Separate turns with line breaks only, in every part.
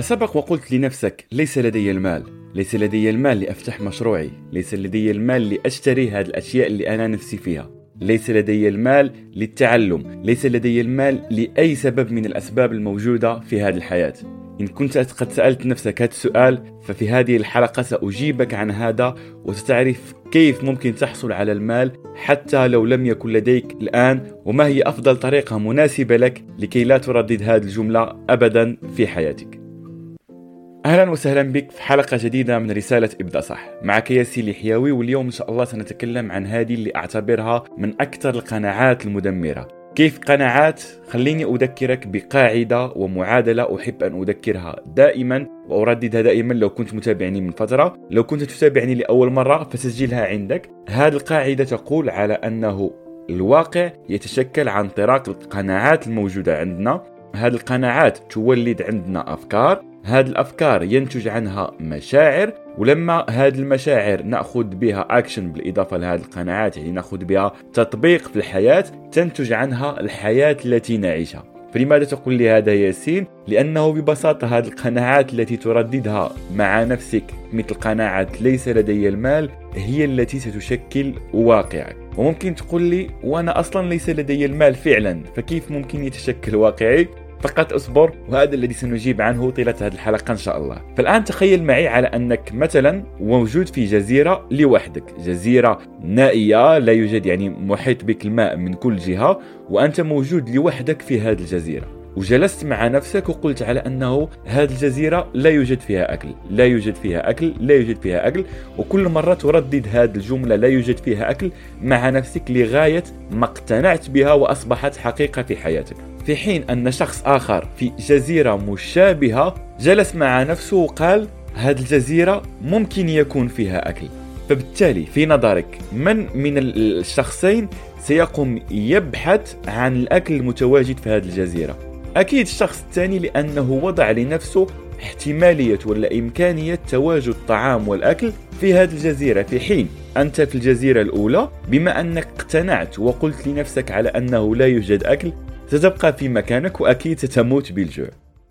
سبق وقلت لنفسك ليس لدي المال. ليس لدي المال لأفتح مشروعي. ليس لدي المال لأشتري هذه الأشياء اللي أنا نفسي فيها. ليس لدي المال للتعلم. ليس لدي المال لأي سبب من الأسباب الموجودة في هذه الحياة. إن كنت قد سألت نفسك هذا السؤال ففي هذه الحلقة سأجيبك عن هذا وستعرف كيف ممكن تحصل على المال حتى لو لم يكن لديك الآن وما هي أفضل طريقة مناسبة لك لكي لا تردد هذه الجملة أبدا في حياتك. أهلا وسهلا بك في حلقة جديدة من رسالة ابدا صح. معك ياسين الحياوي واليوم إن شاء الله سنتكلم عن هذه اللي أعتبرها من أكثر القناعات المدمرة. كيف قناعات؟ خليني أذكرك بقاعدة ومعادلة أحب أن أذكرها دائما وأرددها دائما لو كنت متابعني من فترة. لو كنت تتابعني لأول مرة فسجلها عندك. هذه القاعدة تقول على أنه الواقع يتشكل عن طراق القناعات الموجودة عندنا. هذه القناعات تولد عندنا أفكار هذه الأفكار ينتج عنها مشاعر ولما هذه المشاعر نأخذ بها اكشن بالإضافة لهذه القناعات يعني نأخذ بها تطبيق في الحياة تنتج عنها الحياة التي نعيشها فلماذا تقول لي هذا ياسين؟ لأنه ببساطة هذه القناعات التي ترددها مع نفسك مثل قناعة ليس لدي المال هي التي ستشكل واقعك وممكن تقول لي وأنا أصلا ليس لدي المال فعلا فكيف ممكن يتشكل واقعي؟ فقط أصبر وهذا الذي سنجيب عنه طيلة هذه الحلقة إن شاء الله. فالآن تخيل معي على أنك مثلا موجود في جزيرة لوحدك جزيرة نائية لا يوجد يعني محيط بك الماء من كل جهة وأنت موجود لوحدك في هذه الجزيرة. وجلست مع نفسك وقلت على أنه هذه الجزيرة لا يوجد فيها أكل، لا يوجد فيها أكل، لا يوجد فيها أكل، وكل مرة تردد هذه الجملة لا يوجد فيها أكل مع نفسك لغاية ما اقتنعت بها وأصبحت حقيقة في حياتك. في حين أن شخص آخر في جزيرة مشابهة جلس مع نفسه وقال هذه الجزيرة ممكن يكون فيها أكل. فبالتالي في نظرك من من الشخصين سيقوم يبحث عن الأكل المتواجد في هذه الجزيرة؟ أكيد الشخص الثاني لأنه وضع لنفسه احتمالية ولا إمكانية تواجد الطعام والأكل في هذه الجزيرة في حين أنت في الجزيرة الأولى بما أنك اقتنعت وقلت لنفسك على أنه لا يوجد أكل ستبقى في مكانك وأكيد ستموت بالجوع.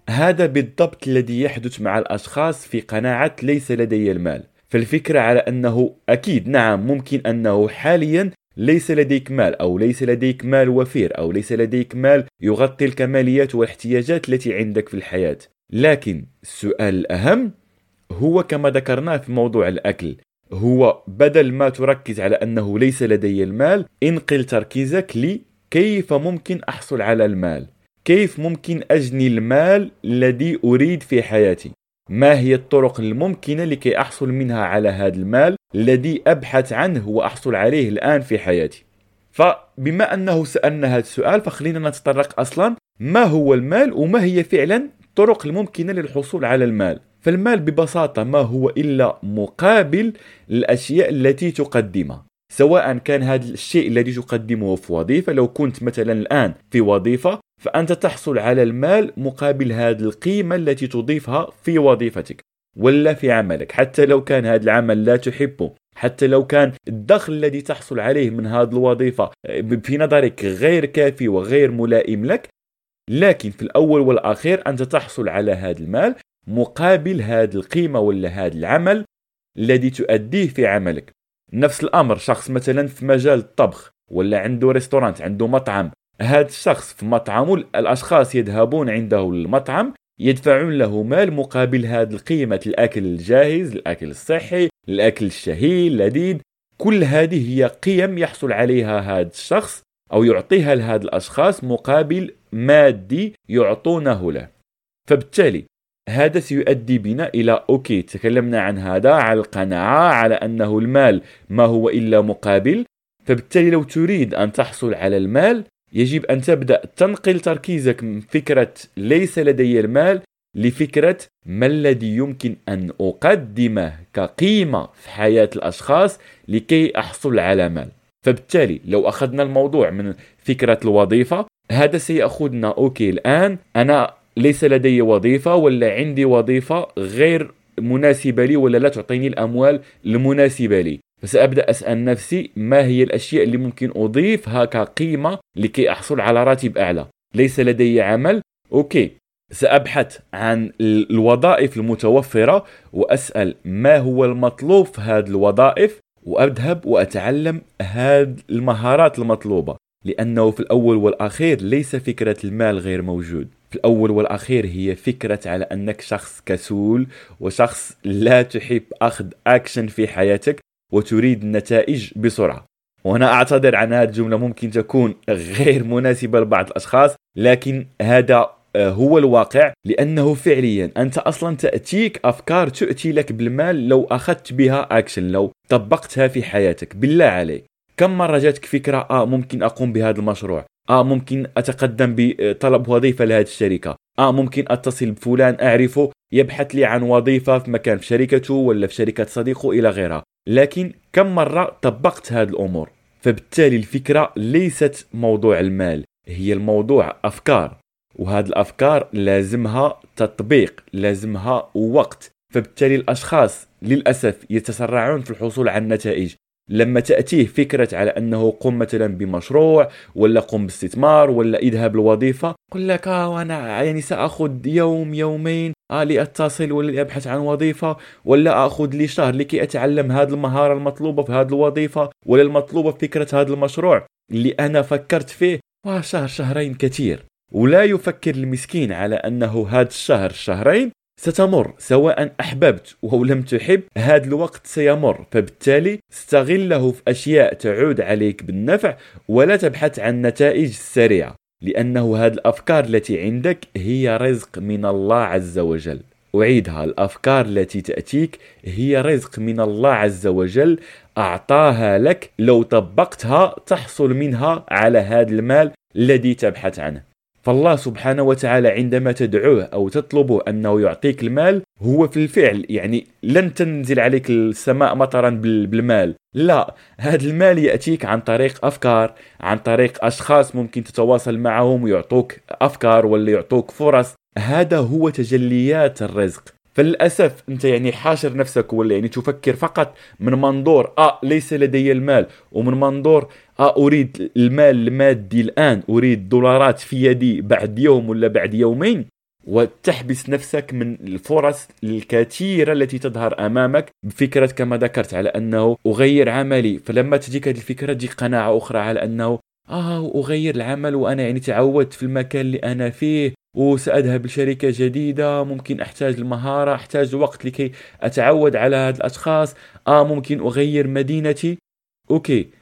هذا بالضبط الذي يحدث مع الأشخاص في قناعة ليس لدي المال. فالفكرة على أنه أكيد نعم ممكن أنه حاليا ليس لديك مال أو ليس لديك مال وفير أو ليس لديك مال يغطي الكماليات والاحتياجات التي عندك في الحياة لكن السؤال الأهم هو كما ذكرنا في موضوع الأكل هو بدل ما تركز على أنه ليس لدي المال انقل تركيزك لي كيف ممكن أحصل على المال؟ كيف ممكن أجني المال الذي أريد في حياتي؟ ما هي الطرق الممكنة لكي أحصل منها على هذا المال الذي أبحث عنه وأحصل عليه الآن في حياتي؟ فبما أنه سألنا هذا السؤال فخلينا نتطرق أصلا. ما هو المال وما هي فعلا الطرق الممكنة للحصول على المال؟ فالمال ببساطة ما هو إلا مقابل الأشياء التي تقدمها. سواء كان هذا الشيء الذي تقدمه في وظيفة لو كنت مثلا الآن في وظيفة فأنت تحصل على المال مقابل هذه القيمة التي تضيفها في وظيفتك ولا في عملك. حتى لو كان هذا العمل لا تحبه حتى لو كان الدخل الذي تحصل عليه من هذه الوظيفة في نظرك غير كافي وغير ملائم لك لكن في الأول والأخير أنت تحصل على هذا المال مقابل هذه القيمة ولا هذا العمل الذي تؤديه في عملك. نفس الأمر شخص مثلا في مجال الطبخ ولا عنده ريستورانت عنده مطعم هذا الشخص في مطعمه الاشخاص يذهبون عنده المطعم يدفعون له مال مقابل هذه القيمة الأكل الجاهز الأكل الصحي الأكل الشهي اللذيذ كل هذه هي قيم يحصل عليها هذا الشخص أو يعطيها لهذا الأشخاص مقابل مادي يعطونه له. فبالتالي هذا سيؤدي بنا إلى أوكي تكلمنا عن هذا على القناعة على أنه المال ما هو إلا مقابل. فبالتالي لو تريد أن تحصل على المال يجب أن تبدأ تنقل تركيزك من فكرة ليس لدي المال لفكرة ما الذي يمكن أن أقدمه كقيمة في حياة الأشخاص لكي أحصل على مال. فبالتالي لو أخذنا الموضوع من فكرة الوظيفة هذا سيأخذنا okay الآن أنا ليس لدي وظيفة ولا عندي وظيفة غير مناسبة لي ولا لا تعطيني الأموال المناسبة لي. فسأبدأ أسأل نفسي ما هي الأشياء اللي ممكن أضيفها كقيمة لكي أحصل على راتب أعلى. ليس لدي عمل؟ okay. سأبحث عن الوظائف المتوفرة وأسأل ما هو المطلوب في هذه الوظائف وأذهب وأتعلم هذه المهارات المطلوبة. لأنه في الأول والأخير ليس فكرة المال غير موجود. في الأول والأخير هي فكرة على أنك شخص كسول وشخص لا تحب أخذ أكشن في حياتك وتريد النتائج بسرعة. وأنا أعتذر عن هذه الجملة ممكن تكون غير مناسبة لبعض الأشخاص لكن هذا آه، هو الواقع لأنه فعليا أنت أصلا تأتيك أفكار تؤتي لك بالمال لو أخذت بها أكشن لو طبقتها في حياتك. بالله عليك. كم مرة جاتك فكرة آه ممكن أقوم بهذا المشروع؟ آه ممكن أتقدم بطلب وظيفة لهذه الشركة. آه ممكن أتصل بفلان أعرفه يبحث لي عن وظيفة في مكان في شركته ولا في شركة صديقه إلى غيرها. لكن كم مرة طبقت هذه الأمور؟ فبالتالي الفكرة ليست موضوع المال هي الموضوع أفكار. وهذه الأفكار لازمها تطبيق لازمها وقت. فبالتالي الأشخاص للأسف يتسرعون في الحصول على النتائج. لما تأتيه فكرة على أنه قم مثلا بمشروع ولا قم باستثمار ولا اذهب لوظيفة قل لك آه وأنا يعني سأخذ يوم يومين آه لأتصل ولا لأبحث عن وظيفة ولا أخذ لي شهر لكي أتعلم هذه المهارة المطلوبة في هذه الوظيفة ولا المطلوبة في فكرة هذا المشروع اللي أنا فكرت فيه وشهر شهرين كثير. ولا يفكر المسكين على أنه هذا الشهر شهرين ستمر سواء أحببت أو لم تحب هذا الوقت سيمر فبالتالي استغله في أشياء تعود عليك بالنفع ولا تبحث عن نتائج سريعة لأنه هذه الأفكار التي عندك هي رزق من الله عز وجل. أعيدها الأفكار التي تأتيك هي رزق من الله عز وجل أعطاها لك لو طبقتها تحصل منها على هذا المال الذي تبحث عنه. فالله سبحانه وتعالى عندما تدعوه أو تطلبه أنه يعطيك المال هو في الفعل يعني لن تنزل عليك السماء مطرا بالمال. لا هذا المال يأتيك عن طريق أفكار عن طريق أشخاص ممكن تتواصل معهم ويعطوك أفكار ولا يعطوك فرص. هذا هو تجليات الرزق. فللأسف أنت يعني حاشر نفسك ولا يعني تفكر فقط من منظور آه ليس لدي المال ومن منظور أريد المال المادي الآن أريد دولارات في يدي بعد يوم ولا بعد يومين؟ وتحبس نفسك من الفرص الكثيرة التي تظهر أمامك. بفكرة كما ذكرت على أنه أغير عملي. فلما تجيك هذه الفكرة تجيك قناعة أخرى على أنه آه أغير العمل وأنا يعني تعودت في المكان اللي أنا فيه وسأذهب لشركة جديدة. ممكن أحتاج المهارة أحتاج وقت لكي أتعود على هذه الأشخاص. آه ممكن أغير مدينتي. okay.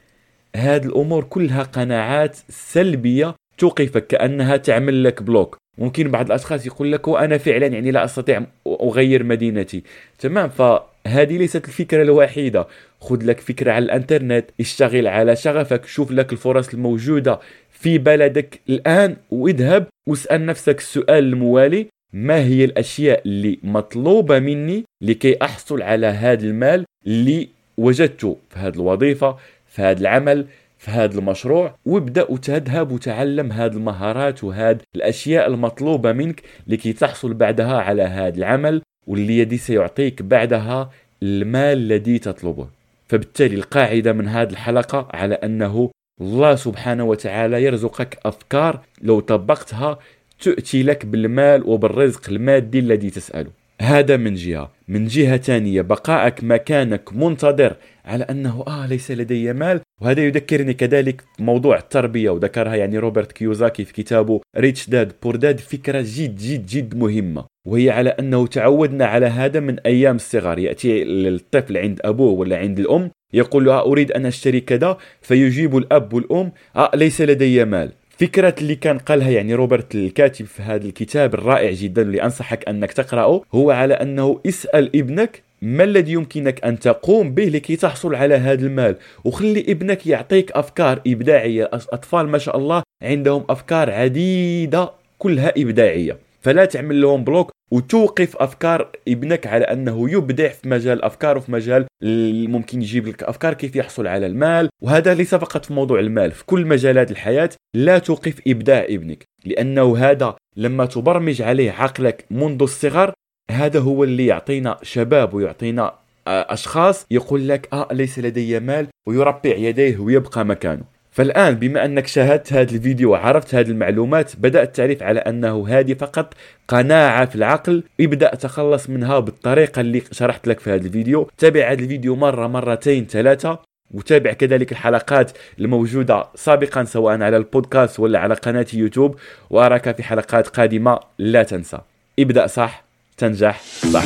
هذه الأمور كلها قناعات سلبية توقفك كأنها تعمل لك block. ممكن بعض الأشخاص يقول لك وأنا فعلا يعني لا أستطيع أغير مدينتي. تمام فهذه ليست الفكرة الوحيدة. خذ لك فكرة على الإنترنت اشتغل على شغفك شوف لك الفرص الموجودة في بلدك الآن واذهب واسأل نفسك السؤال الموالي. ما هي الأشياء اللي مطلوبة مني لكي أحصل على هذا المال اللي وجدته في هذه الوظيفة؟ في هذا العمل في هذا المشروع وابدأ وتذهب وتعلم هذه المهارات وهذه الأشياء المطلوبة منك لكي تحصل بعدها على هذا العمل واللي يدي سيعطيك بعدها المال الذي تطلبه. فبالتالي القاعدة من هذه الحلقة على أنه الله سبحانه وتعالى يرزقك أفكار لو طبقتها تؤتي لك بالمال وبالرزق المادي الذي تسأله. هذا من جهة. من جهة ثانية بقائك مكانك منتظر على أنه آه ليس لدي مال. وهذا يذكرني كذلك موضوع التربية وذكرها يعني روبرت كيوزاكي في كتابه Rich Dad Poor Dad فكرة جد جد جد مهمة. وهي على أنه تعودنا على هذا من أيام الصغر. يأتي الطفل عند أبوه ولا عند الأم يقول له أريد أن أشتري كذا. فيجيب الأب والأم آه ليس لدي مال. فكرة اللي كان قالها يعني روبرت الكاتب في هذا الكتاب الرائع جدا اللي أنصحك أنك تقرأه هو على أنه اسأل ابنك ما الذي يمكنك أن تقوم به لكي تحصل على هذا المال وخلي ابنك يعطيك أفكار إبداعية. أطفال ما شاء الله عندهم أفكار عديدة كلها إبداعية. فلا تعمل لهم بلوك وتوقف أفكار ابنك على أنه يبدع في مجال الافكار وفي مجال ممكن يجيب لك أفكار كيف يحصل على المال وهذا ليس فقط في موضوع المال في كل مجالات الحياة لا توقف إبداع ابنك لأنه هذا لما تبرمج عليه عقلك منذ الصغر هذا هو اللي يعطينا شباب ويعطينا آه، أشخاص يقول لك آه ليس لدي مال ويربع يديه ويبقى مكانه. فالآن بما أنك شاهدت هذا الفيديو وعرفت هذه المعلومات بدأت تعرف على أنه هذه فقط قناعة في العقل ابدأ تخلص منها بالطريقة اللي شرحت لك في هذا الفيديو. تابع هذا الفيديو مرة مرتين ثلاثة وتابع كذلك الحلقات الموجودة سابقا سواء على البودكاست ولا على قناة يوتيوب. وأراك في حلقات قادمة لا تنسى. ابدأ صح تنجح صح.